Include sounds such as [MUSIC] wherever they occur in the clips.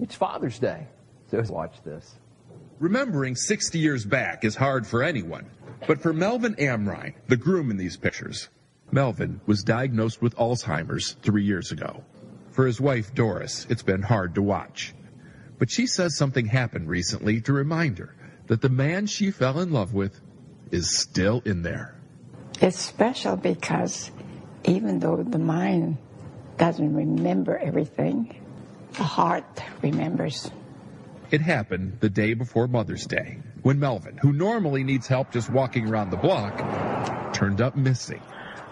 It's Father's Day. So [LAUGHS] watch this. Remembering 60 years back is hard for anyone, but for Melvin Amrine, the groom in these pictures, Melvin was diagnosed with Alzheimer's three years ago. For his wife, Doris, it's been hard to watch. But she says something happened recently to remind her that the man she fell in love with is still in there. It's special because even though the mind doesn't remember everything, the heart remembers. It happened the day before Mother's Day when Melvin, who normally needs help just walking around the block, turned up missing.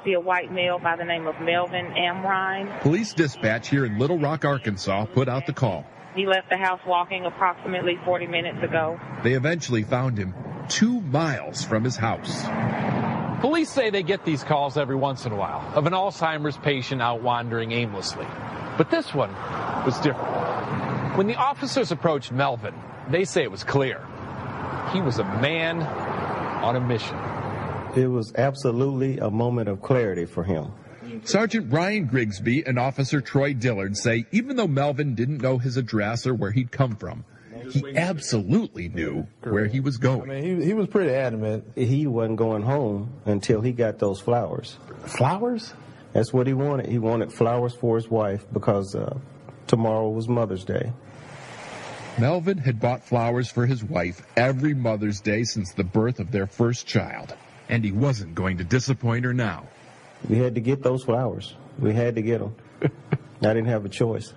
See a white male by the name of Melvin Amrine. Police dispatch here in Little Rock, Arkansas put out the call. He left the house walking approximately 40 minutes ago. They eventually found him two miles from his house. Police say they get these calls every once in a while of an Alzheimer's patient out wandering aimlessly. But this one was different. When the officers approached Melvin, they say it was clear. He was a man on a mission. It was absolutely a moment of clarity for him. Sergeant Ryan Grigsby and Officer Troy Dillard say even though Melvin didn't know his address or where he'd come from, he absolutely knew where he was going. I mean, he, he was pretty adamant. He wasn't going home until he got those flowers. Flowers? That's what he wanted. He wanted flowers for his wife because uh, tomorrow was Mother's Day. Melvin had bought flowers for his wife every Mother's Day since the birth of their first child, and he wasn't going to disappoint her now. We had to get those flowers. We had to get them. [LAUGHS] I didn't have a choice.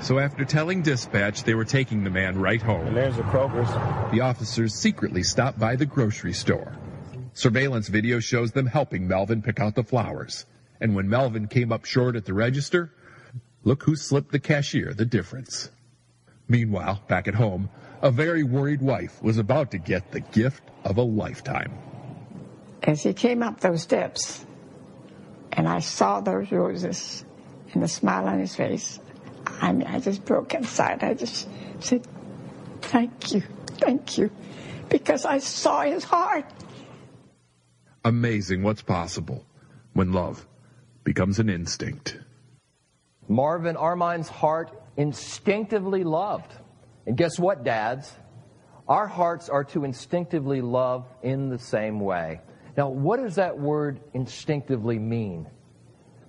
So after telling dispatch they were taking the man right home, And there's the Kroger's. the officers secretly stopped by the grocery store. Surveillance video shows them helping Melvin pick out the flowers. And when Melvin came up short at the register, look who slipped the cashier the difference. Meanwhile, back at home, a very worried wife was about to get the gift of a lifetime. As he came up those steps, and I saw those roses and the smile on his face, I mean, I just broke inside. I just said, Thank you, thank you, because I saw his heart. Amazing what's possible when love becomes an instinct. Marvin Armine's heart instinctively loved. And guess what, dads? Our hearts are to instinctively love in the same way. Now, what does that word instinctively mean?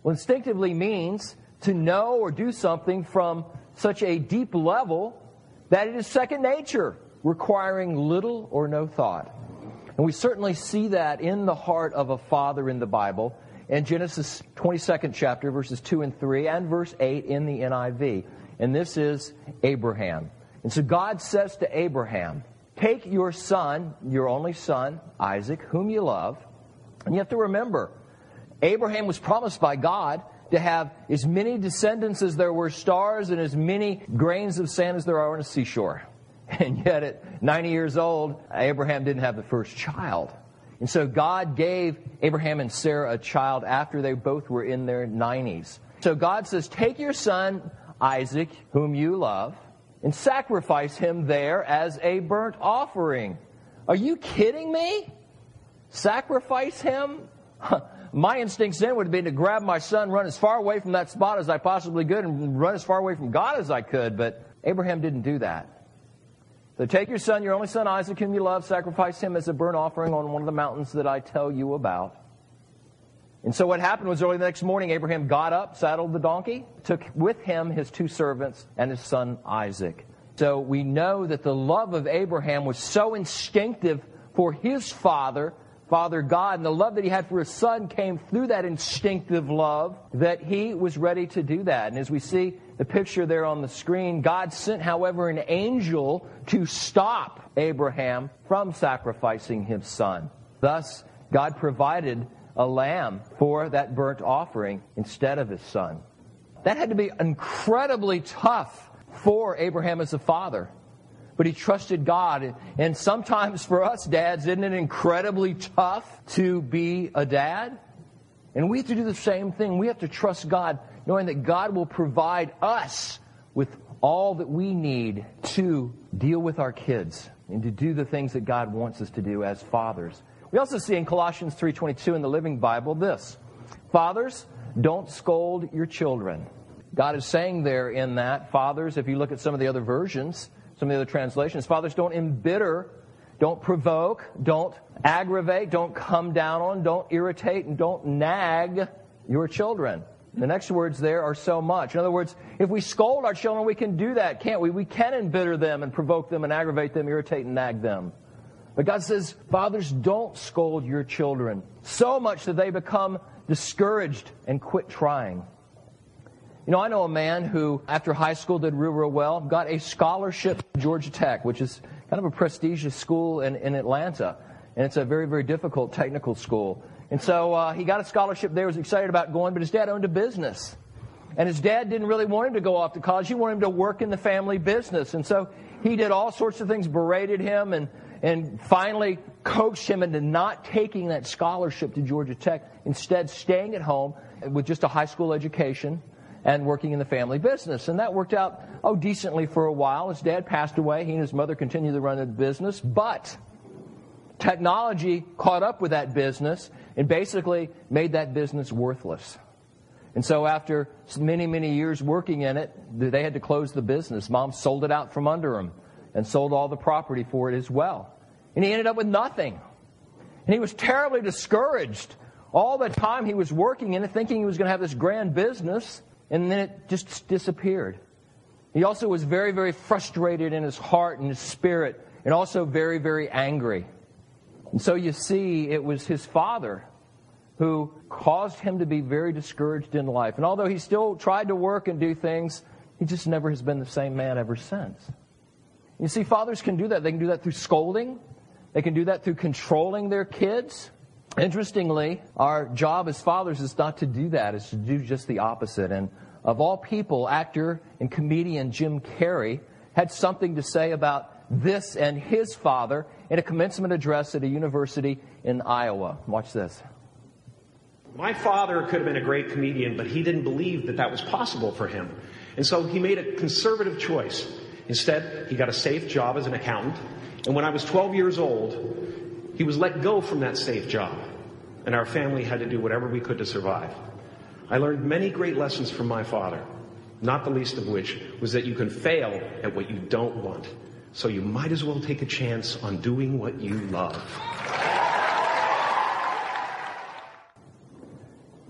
Well, instinctively means to know or do something from such a deep level that it is second nature, requiring little or no thought. And we certainly see that in the heart of a father in the Bible, in Genesis 22nd chapter, verses 2 and 3, and verse 8 in the NIV. And this is Abraham. And so God says to Abraham, Take your son, your only son, Isaac, whom you love. And you have to remember, Abraham was promised by God to have as many descendants as there were stars and as many grains of sand as there are on a seashore. [LAUGHS] And yet, at 90 years old, Abraham didn't have the first child. And so God gave Abraham and Sarah a child after they both were in their 90s. So God says, Take your son, Isaac, whom you love, and sacrifice him there as a burnt offering. Are you kidding me? Sacrifice him? My instincts then would have been to grab my son, run as far away from that spot as I possibly could, and run as far away from God as I could, but Abraham didn't do that. So take your son, your only son Isaac, whom you love, sacrifice him as a burnt offering on one of the mountains that I tell you about. And so what happened was early the next morning, Abraham got up, saddled the donkey, took with him his two servants and his son Isaac. So we know that the love of Abraham was so instinctive for his father, Father God, and the love that he had for his son came through that instinctive love that he was ready to do that. And as we see the picture there on the screen, God sent, however, an angel to stop Abraham from sacrificing his son. Thus, God provided a lamb for that burnt offering instead of his son. That had to be incredibly tough for Abraham as a father. But he trusted God. And sometimes for us dads, isn't it incredibly tough to be a dad? And we have to do the same thing. We have to trust God, knowing that God will provide us with all that we need to deal with our kids and to do the things that God wants us to do as fathers. We also see in Colossians 3:22 in the Living Bible this: Fathers, don't scold your children. God is saying there in that, fathers, if you look at some of the other versions, some of the other translations, fathers don't embitter, don't provoke, don't aggravate, don't come down on, don't irritate, and don't nag your children. The next words there are so much. In other words, if we scold our children, we can do that, can't we? We can embitter them and provoke them and aggravate them, irritate and nag them. But God says, fathers, don't scold your children so much that they become discouraged and quit trying. You know, I know a man who, after high school, did real, real well, got a scholarship to Georgia Tech, which is kind of a prestigious school in, in Atlanta. And it's a very, very difficult technical school. And so uh, he got a scholarship there, was excited about going, but his dad owned a business. And his dad didn't really want him to go off to college. He wanted him to work in the family business. And so he did all sorts of things, berated him, and, and finally coaxed him into not taking that scholarship to Georgia Tech, instead staying at home with just a high school education and working in the family business. And that worked out, oh, decently for a while. His dad passed away. He and his mother continued to run the business. But technology caught up with that business and basically made that business worthless. And so after many, many years working in it, they had to close the business. Mom sold it out from under him and sold all the property for it as well. And he ended up with nothing. And he was terribly discouraged all the time he was working in it, thinking he was going to have this grand business, and then it just disappeared. He also was very, very frustrated in his heart and his spirit, and also very, very angry. And so you see, it was his father who caused him to be very discouraged in life. And although he still tried to work and do things, he just never has been the same man ever since. You see, fathers can do that. They can do that through scolding, they can do that through controlling their kids. Interestingly, our job as fathers is not to do that, it's to do just the opposite. And of all people, actor and comedian Jim Carrey had something to say about this and his father in a commencement address at a university in Iowa. Watch this. My father could have been a great comedian, but he didn't believe that that was possible for him. And so he made a conservative choice. Instead, he got a safe job as an accountant. And when I was 12 years old, he was let go from that safe job. And our family had to do whatever we could to survive. I learned many great lessons from my father, not the least of which was that you can fail at what you don't want. So you might as well take a chance on doing what you love.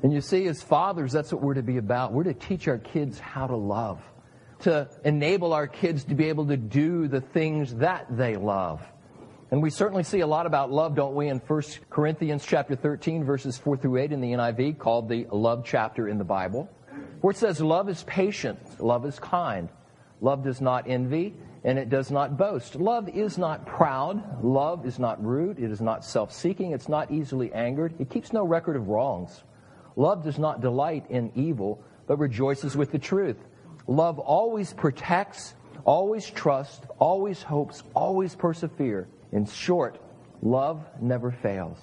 And you see, as fathers, that's what we're to be about. We're to teach our kids how to love, to enable our kids to be able to do the things that they love. And we certainly see a lot about love, don't we, in 1 Corinthians chapter 13, verses 4 through 8 in the NIV, called the love chapter in the Bible, where it says, Love is patient, love is kind, love does not envy, and it does not boast. Love is not proud, love is not rude, it is not self seeking, it's not easily angered, it keeps no record of wrongs. Love does not delight in evil, but rejoices with the truth. Love always protects, always trusts, always hopes, always perseveres. In short, love never fails.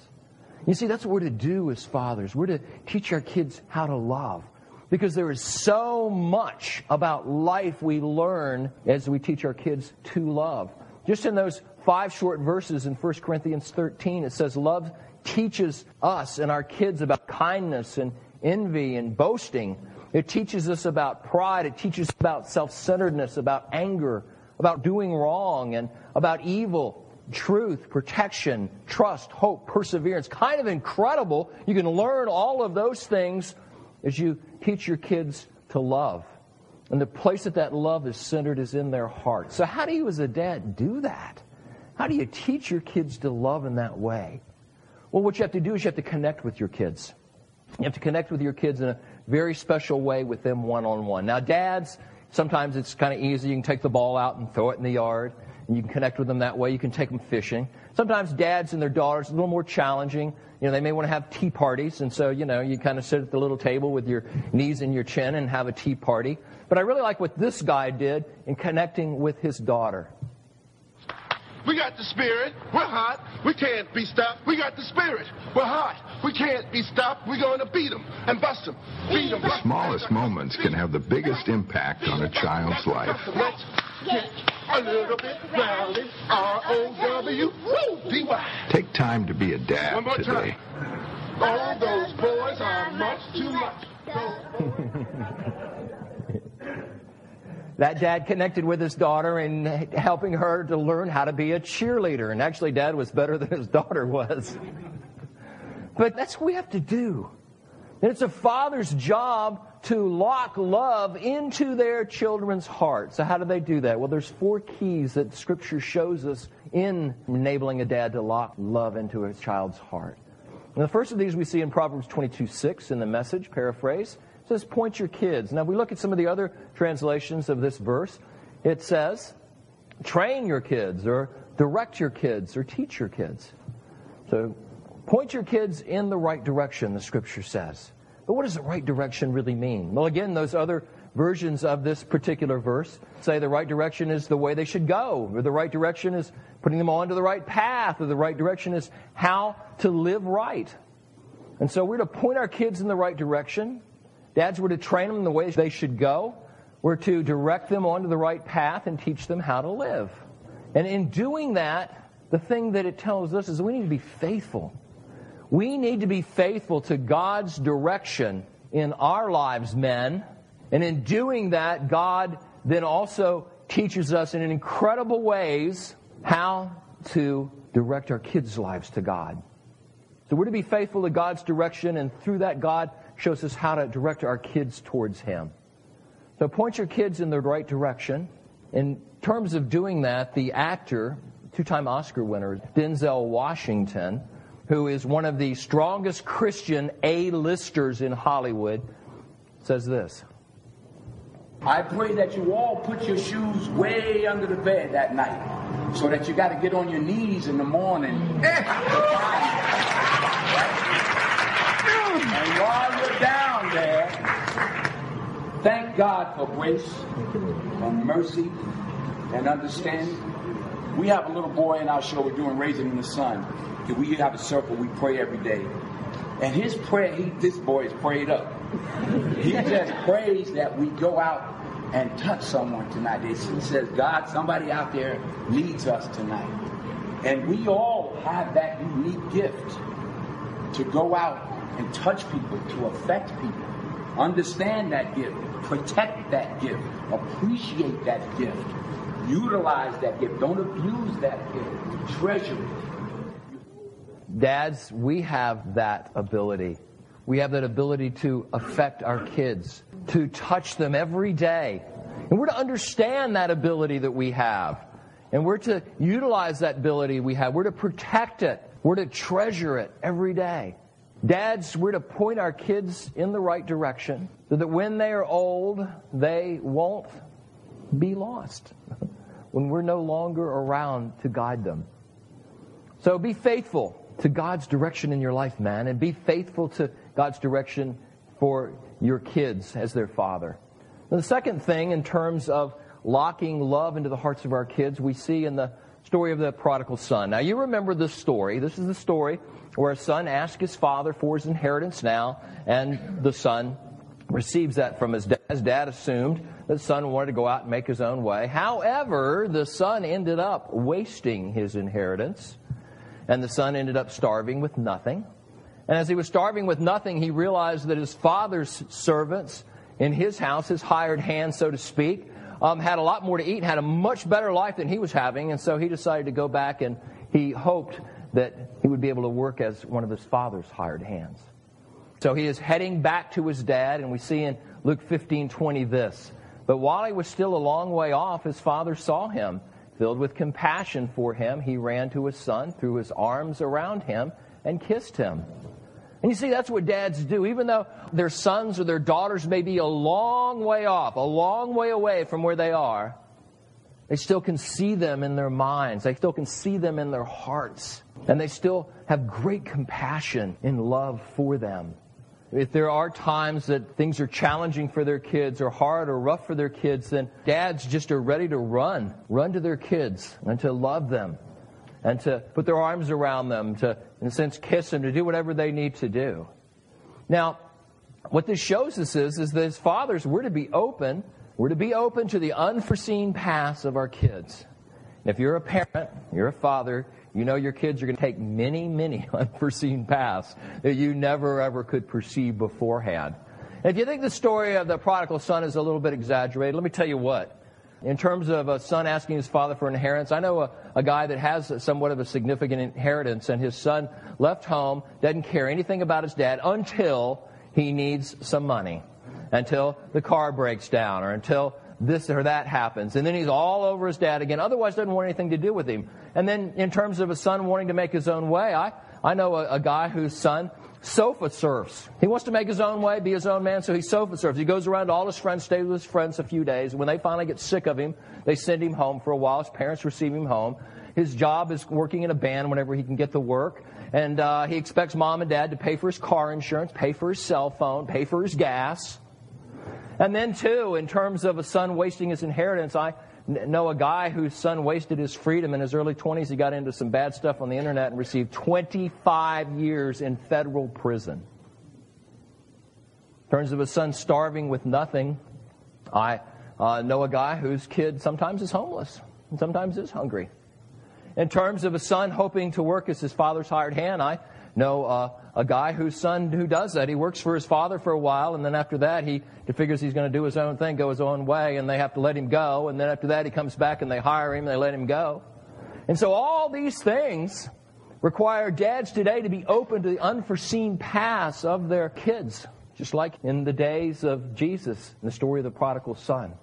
You see, that's what we're to do as fathers. We're to teach our kids how to love. Because there is so much about life we learn as we teach our kids to love. Just in those five short verses in 1 Corinthians 13, it says, Love teaches us and our kids about kindness and envy and boasting. It teaches us about pride. It teaches us about self centeredness, about anger, about doing wrong, and about evil, truth, protection, trust, hope, perseverance. Kind of incredible. You can learn all of those things as you teach your kids to love. And the place that that love is centered is in their heart. So, how do you, as a dad, do that? How do you teach your kids to love in that way? Well, what you have to do is you have to connect with your kids. You have to connect with your kids in a very special way with them one on one. Now, dads, sometimes it's kind of easy. You can take the ball out and throw it in the yard, you can connect with them that way. You can take them fishing. Sometimes dads and their daughters, a little more challenging. You know, they may want to have tea parties, and so, you know, you kind of sit at the little table with your knees in your chin and have a tea party. But I really like what this guy did in connecting with his daughter. We got the spirit. We're hot. We can't be stopped. We got the spirit. We're hot. We can't be stopped. We're going to beat them and bust them. Beat them. The smallest moments can have the biggest impact on a child's life. Let's get a little bit rowdy. R-O-W-D-Y. Take time to be a dad One more today. time. All those boys are much too much. [LAUGHS] that dad connected with his daughter and helping her to learn how to be a cheerleader. And actually, dad was better than his [LAUGHS] daughter was. But that's what we have to do. And it's a father's job to lock love into their children's hearts. So how do they do that? Well, there's four keys that scripture shows us in enabling a dad to lock love into a child's heart. And the first of these we see in Proverbs 22 6 in the message, paraphrase. It says, point your kids. Now, if we look at some of the other translations of this verse, it says, train your kids, or direct your kids, or teach your kids. So, point your kids in the right direction, the scripture says. But what does the right direction really mean? Well, again, those other versions of this particular verse say the right direction is the way they should go, or the right direction is putting them onto the right path, or the right direction is how to live right. And so we're to point our kids in the right direction. Dads were to train them the way they should go. We're to direct them onto the right path and teach them how to live. And in doing that, the thing that it tells us is we need to be faithful we need to be faithful to God's direction in our lives, men. And in doing that, God then also teaches us in incredible ways how to direct our kids' lives to God. So we're to be faithful to God's direction, and through that, God shows us how to direct our kids towards Him. So point your kids in the right direction. In terms of doing that, the actor, two time Oscar winner, Denzel Washington, who is one of the strongest Christian A-listers in Hollywood, says this. I pray that you all put your shoes way under the bed that night so that you got to get on your knees in the morning. [LAUGHS] and while you're down there, thank God for grace and mercy and understanding. We have a little boy in our show we're doing Raisin in the Sun we have a circle, we pray every day. And his prayer, he, this boy is prayed up. He just prays that we go out and touch someone tonight. He says, God, somebody out there needs us tonight. And we all have that unique gift to go out and touch people, to affect people. Understand that gift, protect that gift, appreciate that gift, utilize that gift. Don't abuse that gift, treasure it. Dads, we have that ability. We have that ability to affect our kids, to touch them every day. And we're to understand that ability that we have. And we're to utilize that ability we have. We're to protect it. We're to treasure it every day. Dads, we're to point our kids in the right direction so that when they are old, they won't be lost [LAUGHS] when we're no longer around to guide them. So be faithful to God's direction in your life, man, and be faithful to God's direction for your kids as their father. The second thing, in terms of locking love into the hearts of our kids, we see in the story of the prodigal son. Now, you remember this story. This is the story where a son asks his father for his inheritance now, and the son receives that from his dad. His dad assumed the son wanted to go out and make his own way. However, the son ended up wasting his inheritance and the son ended up starving with nothing. And as he was starving with nothing, he realized that his father's servants in his house, his hired hands, so to speak, um, had a lot more to eat, had a much better life than he was having. And so he decided to go back and he hoped that he would be able to work as one of his father's hired hands. So he is heading back to his dad, and we see in Luke 15 20 this. But while he was still a long way off, his father saw him Filled with compassion for him, he ran to his son, threw his arms around him, and kissed him. And you see, that's what dads do. Even though their sons or their daughters may be a long way off, a long way away from where they are, they still can see them in their minds. They still can see them in their hearts. And they still have great compassion and love for them. If there are times that things are challenging for their kids or hard or rough for their kids, then dads just are ready to run, run to their kids and to love them and to put their arms around them, to, in a sense, kiss them, to do whatever they need to do. Now, what this shows us is, is that as fathers, we're to be open, we're to be open to the unforeseen paths of our kids. And if you're a parent, you're a father, you know your kids are going to take many, many [LAUGHS] unforeseen paths that you never ever could perceive beforehand. And if you think the story of the prodigal son is a little bit exaggerated, let me tell you what. In terms of a son asking his father for inheritance, I know a, a guy that has somewhat of a significant inheritance, and his son left home, doesn't care anything about his dad until he needs some money, until the car breaks down, or until this or that happens. And then he's all over his dad again, otherwise doesn't want anything to do with him. And then in terms of a son wanting to make his own way, I, I know a, a guy whose son sofa surfs. He wants to make his own way, be his own man, so he sofa surfs. He goes around to all his friends, stays with his friends a few days. When they finally get sick of him, they send him home for a while. His parents receive him home. His job is working in a band whenever he can get the work. And uh, he expects mom and dad to pay for his car insurance, pay for his cell phone, pay for his gas. And then, too, in terms of a son wasting his inheritance, I know a guy whose son wasted his freedom in his early 20s. He got into some bad stuff on the internet and received 25 years in federal prison. In terms of a son starving with nothing, I uh, know a guy whose kid sometimes is homeless and sometimes is hungry. In terms of a son hoping to work as his father's hired hand, I know uh, a guy whose son who does that. He works for his father for a while, and then after that, he, figures he's going to do his own thing, go his own way, and they have to let him go. And then after that, he comes back and they hire him and they let him go. And so all these things require dads today to be open to the unforeseen paths of their kids, just like in the days of Jesus in the story of the prodigal son.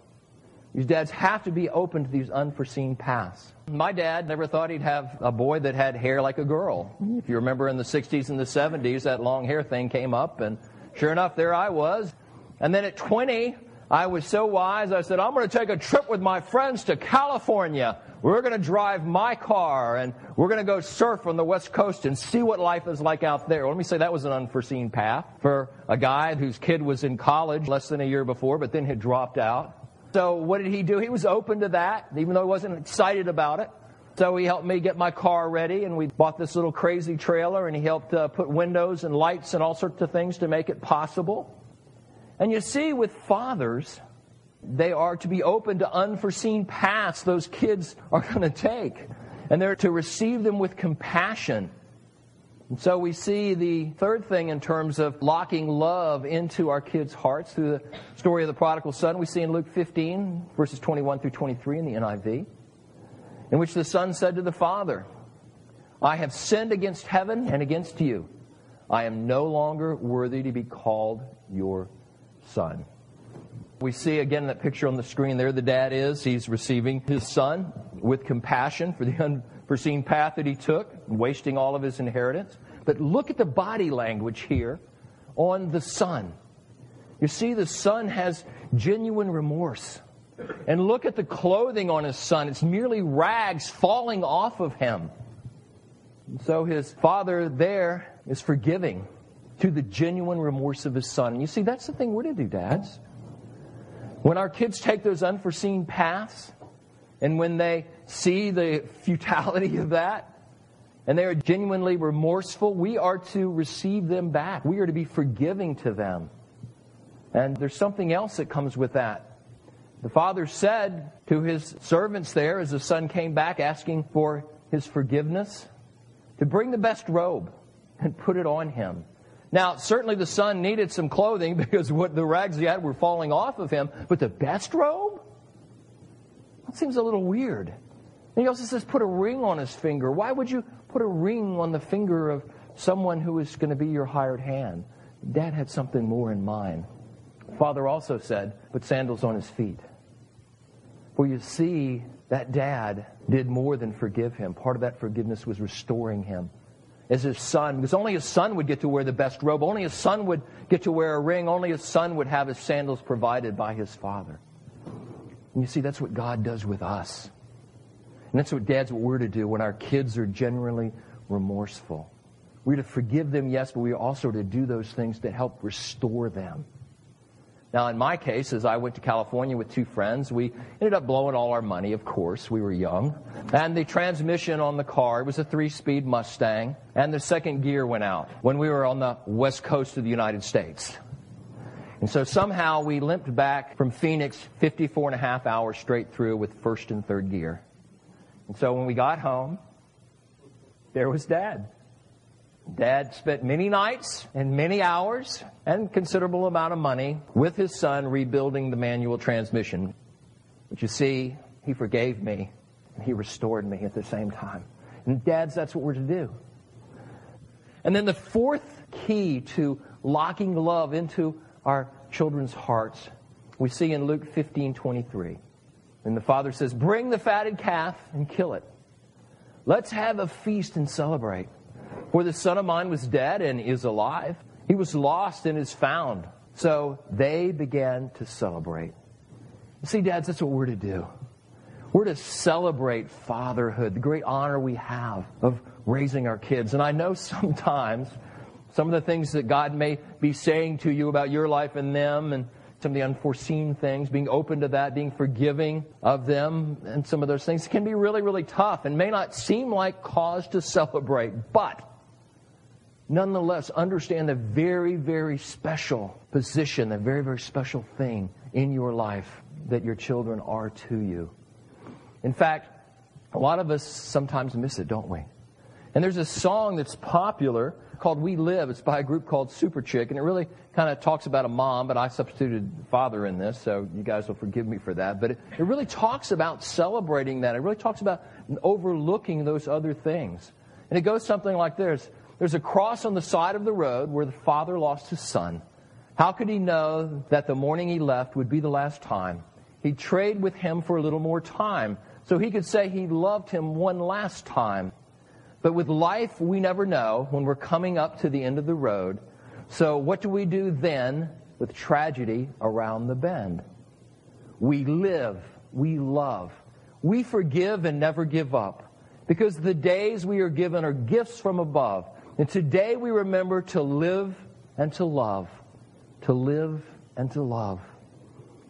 These dads have to be open to these unforeseen paths. My dad never thought he'd have a boy that had hair like a girl. If you remember in the 60s and the 70s, that long hair thing came up, and sure enough, there I was. And then at 20, I was so wise, I said, I'm going to take a trip with my friends to California. We're going to drive my car and we're going to go surf on the West Coast and see what life is like out there. Let me say that was an unforeseen path for a guy whose kid was in college less than a year before, but then had dropped out. So what did he do? He was open to that, even though he wasn't excited about it. So he helped me get my car ready, and we bought this little crazy trailer, and he helped uh, put windows and lights and all sorts of things to make it possible. And you see, with fathers, they are to be open to unforeseen paths those kids are going to take, and they're to receive them with compassion so we see the third thing in terms of locking love into our kids' hearts through the story of the prodigal son. We see in Luke 15, verses 21 through 23 in the NIV, in which the son said to the father, I have sinned against heaven and against you. I am no longer worthy to be called your son. We see again that picture on the screen there, the dad is. He's receiving his son with compassion for the unforeseen path that he took, wasting all of his inheritance. But look at the body language here on the son. You see, the son has genuine remorse. And look at the clothing on his son. It's merely rags falling off of him. So his father there is forgiving to the genuine remorse of his son. And you see, that's the thing we're to do, dads. When our kids take those unforeseen paths, and when they see the futility of that, and they are genuinely remorseful, we are to receive them back. We are to be forgiving to them. And there's something else that comes with that. The father said to his servants there as the son came back asking for his forgiveness to bring the best robe and put it on him. Now, certainly the son needed some clothing [LAUGHS] because what the rags he had were falling off of him, but the best robe? That seems a little weird. He also says, put a ring on his finger. Why would you put a ring on the finger of someone who is going to be your hired hand? Dad had something more in mind. Father also said, put sandals on his feet. For you see, that dad did more than forgive him. Part of that forgiveness was restoring him as his son, because only his son would get to wear the best robe. Only his son would get to wear a ring. Only his son would have his sandals provided by his father. And you see, that's what God does with us. And that's what dads, what we're to do when our kids are genuinely remorseful. We're to forgive them, yes, but we are also to do those things that help restore them. Now, in my case, as I went to California with two friends, we ended up blowing all our money, of course. We were young. And the transmission on the car, was a three speed Mustang, and the second gear went out when we were on the west coast of the United States. And so somehow we limped back from Phoenix 54 and a half hours straight through with first and third gear. And so when we got home, there was Dad. Dad spent many nights and many hours and considerable amount of money with his son rebuilding the manual transmission. But you see, He forgave me and He restored me at the same time. And dads, that's what we're to do. And then the fourth key to locking love into our children's hearts, we see in Luke 15 23. And the father says, Bring the fatted calf and kill it. Let's have a feast and celebrate. For the son of mine was dead and is alive. He was lost and is found. So they began to celebrate. See, dads, that's what we're to do. We're to celebrate fatherhood, the great honor we have of raising our kids. And I know [LAUGHS] sometimes some of the things that God may be saying to you about your life and them and some of the unforeseen things, being open to that, being forgiving of them, and some of those things can be really, really tough and may not seem like cause to celebrate. But nonetheless, understand the very, very special position, the very, very special thing in your life that your children are to you. In fact, a lot of us sometimes miss it, don't we? And there's a song that's popular called We Live. It's by a group called Superchick, and it really kind of talks about a mom, but I substituted father in this, so you guys will forgive me for that. But it, it really talks about celebrating that. It really talks about overlooking those other things. And it goes something like this There's a cross on the side of the road where the father lost his son. How could he know that the morning he left would be the last time? He'd trade with him for a little more time so he could say he loved him one last time. But with life, we never know when we're coming up to the end of the road. So, what do we do then with tragedy around the bend? We live, we love, we forgive and never give up. Because the days we are given are gifts from above. And today we remember to live and to love. To live and to love.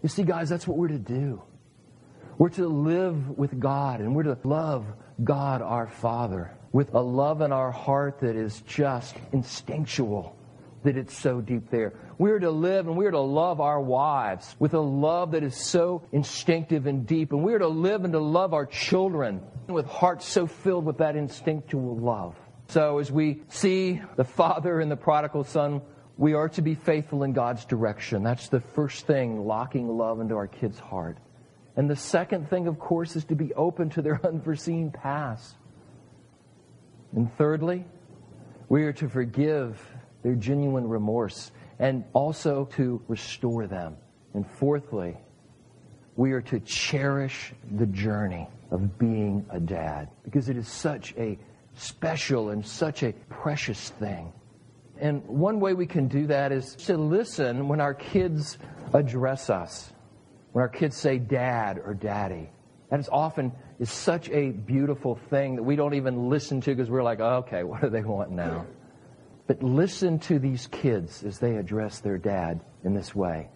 You see, guys, that's what we're to do. We're to live with God and we're to love God our Father with a love in our heart that is just instinctual, that it's so deep there. We're to live and we're to love our wives with a love that is so instinctive and deep. And we're to live and to love our children with hearts so filled with that instinctual love. So as we see the father and the prodigal son, we are to be faithful in God's direction. That's the first thing, locking love into our kids' heart. And the second thing, of course, is to be open to their [LAUGHS] unforeseen past. And thirdly, we are to forgive their genuine remorse and also to restore them. And fourthly, we are to cherish the journey of being a dad because it is such a special and such a precious thing. And one way we can do that is to listen when our kids address us, when our kids say dad or daddy. That is often is such a beautiful thing that we don't even listen to because we're like, oh, okay, what do they want now? But listen to these kids as they address their dad in this way.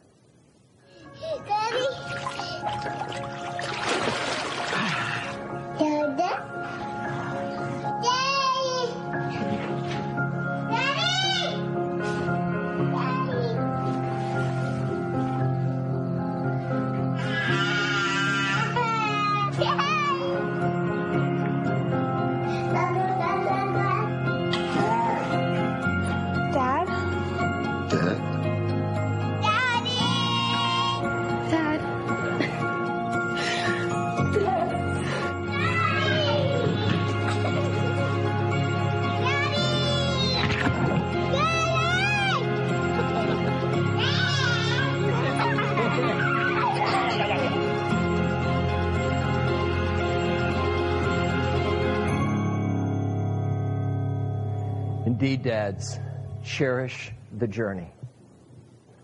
Dads, cherish the journey.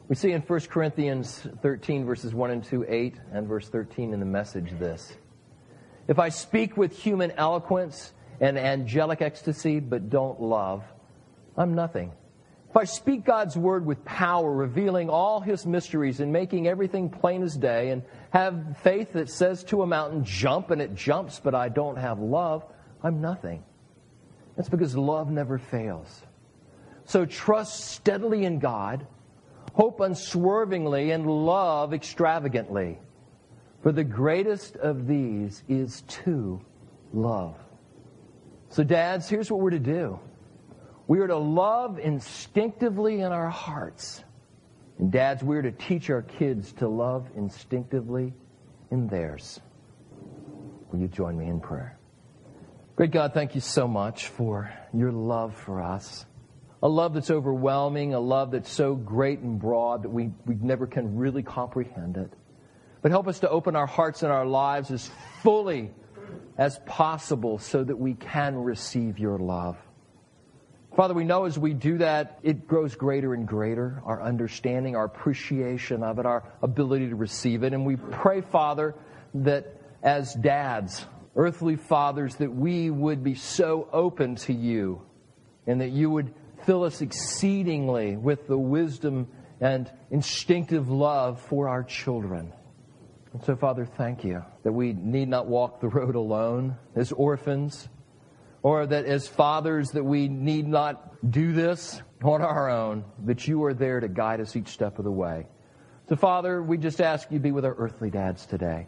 We see in 1 Corinthians 13, verses 1 and 2, 8, and verse 13 in the message this If I speak with human eloquence and angelic ecstasy, but don't love, I'm nothing. If I speak God's word with power, revealing all his mysteries and making everything plain as day, and have faith that says to a mountain, jump, and it jumps, but I don't have love, I'm nothing. That's because love never fails. So trust steadily in God, hope unswervingly, and love extravagantly. For the greatest of these is to love. So, dads, here's what we're to do we are to love instinctively in our hearts. And, dads, we're to teach our kids to love instinctively in theirs. Will you join me in prayer? Great God, thank you so much for your love for us. A love that's overwhelming, a love that's so great and broad that we, we never can really comprehend it. But help us to open our hearts and our lives as fully as possible so that we can receive your love. Father, we know as we do that, it grows greater and greater, our understanding, our appreciation of it, our ability to receive it. And we pray, Father, that as dads, earthly fathers, that we would be so open to you and that you would fill us exceedingly with the wisdom and instinctive love for our children. And so, Father, thank you that we need not walk the road alone as orphans, or that as fathers that we need not do this on our own, that you are there to guide us each step of the way. So, Father, we just ask you to be with our earthly dads today.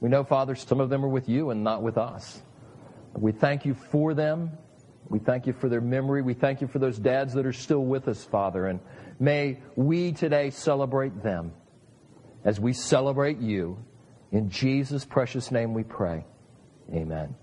We know, Father, some of them are with you and not with us. We thank you for them. We thank you for their memory. We thank you for those dads that are still with us, Father. And may we today celebrate them as we celebrate you. In Jesus' precious name we pray. Amen.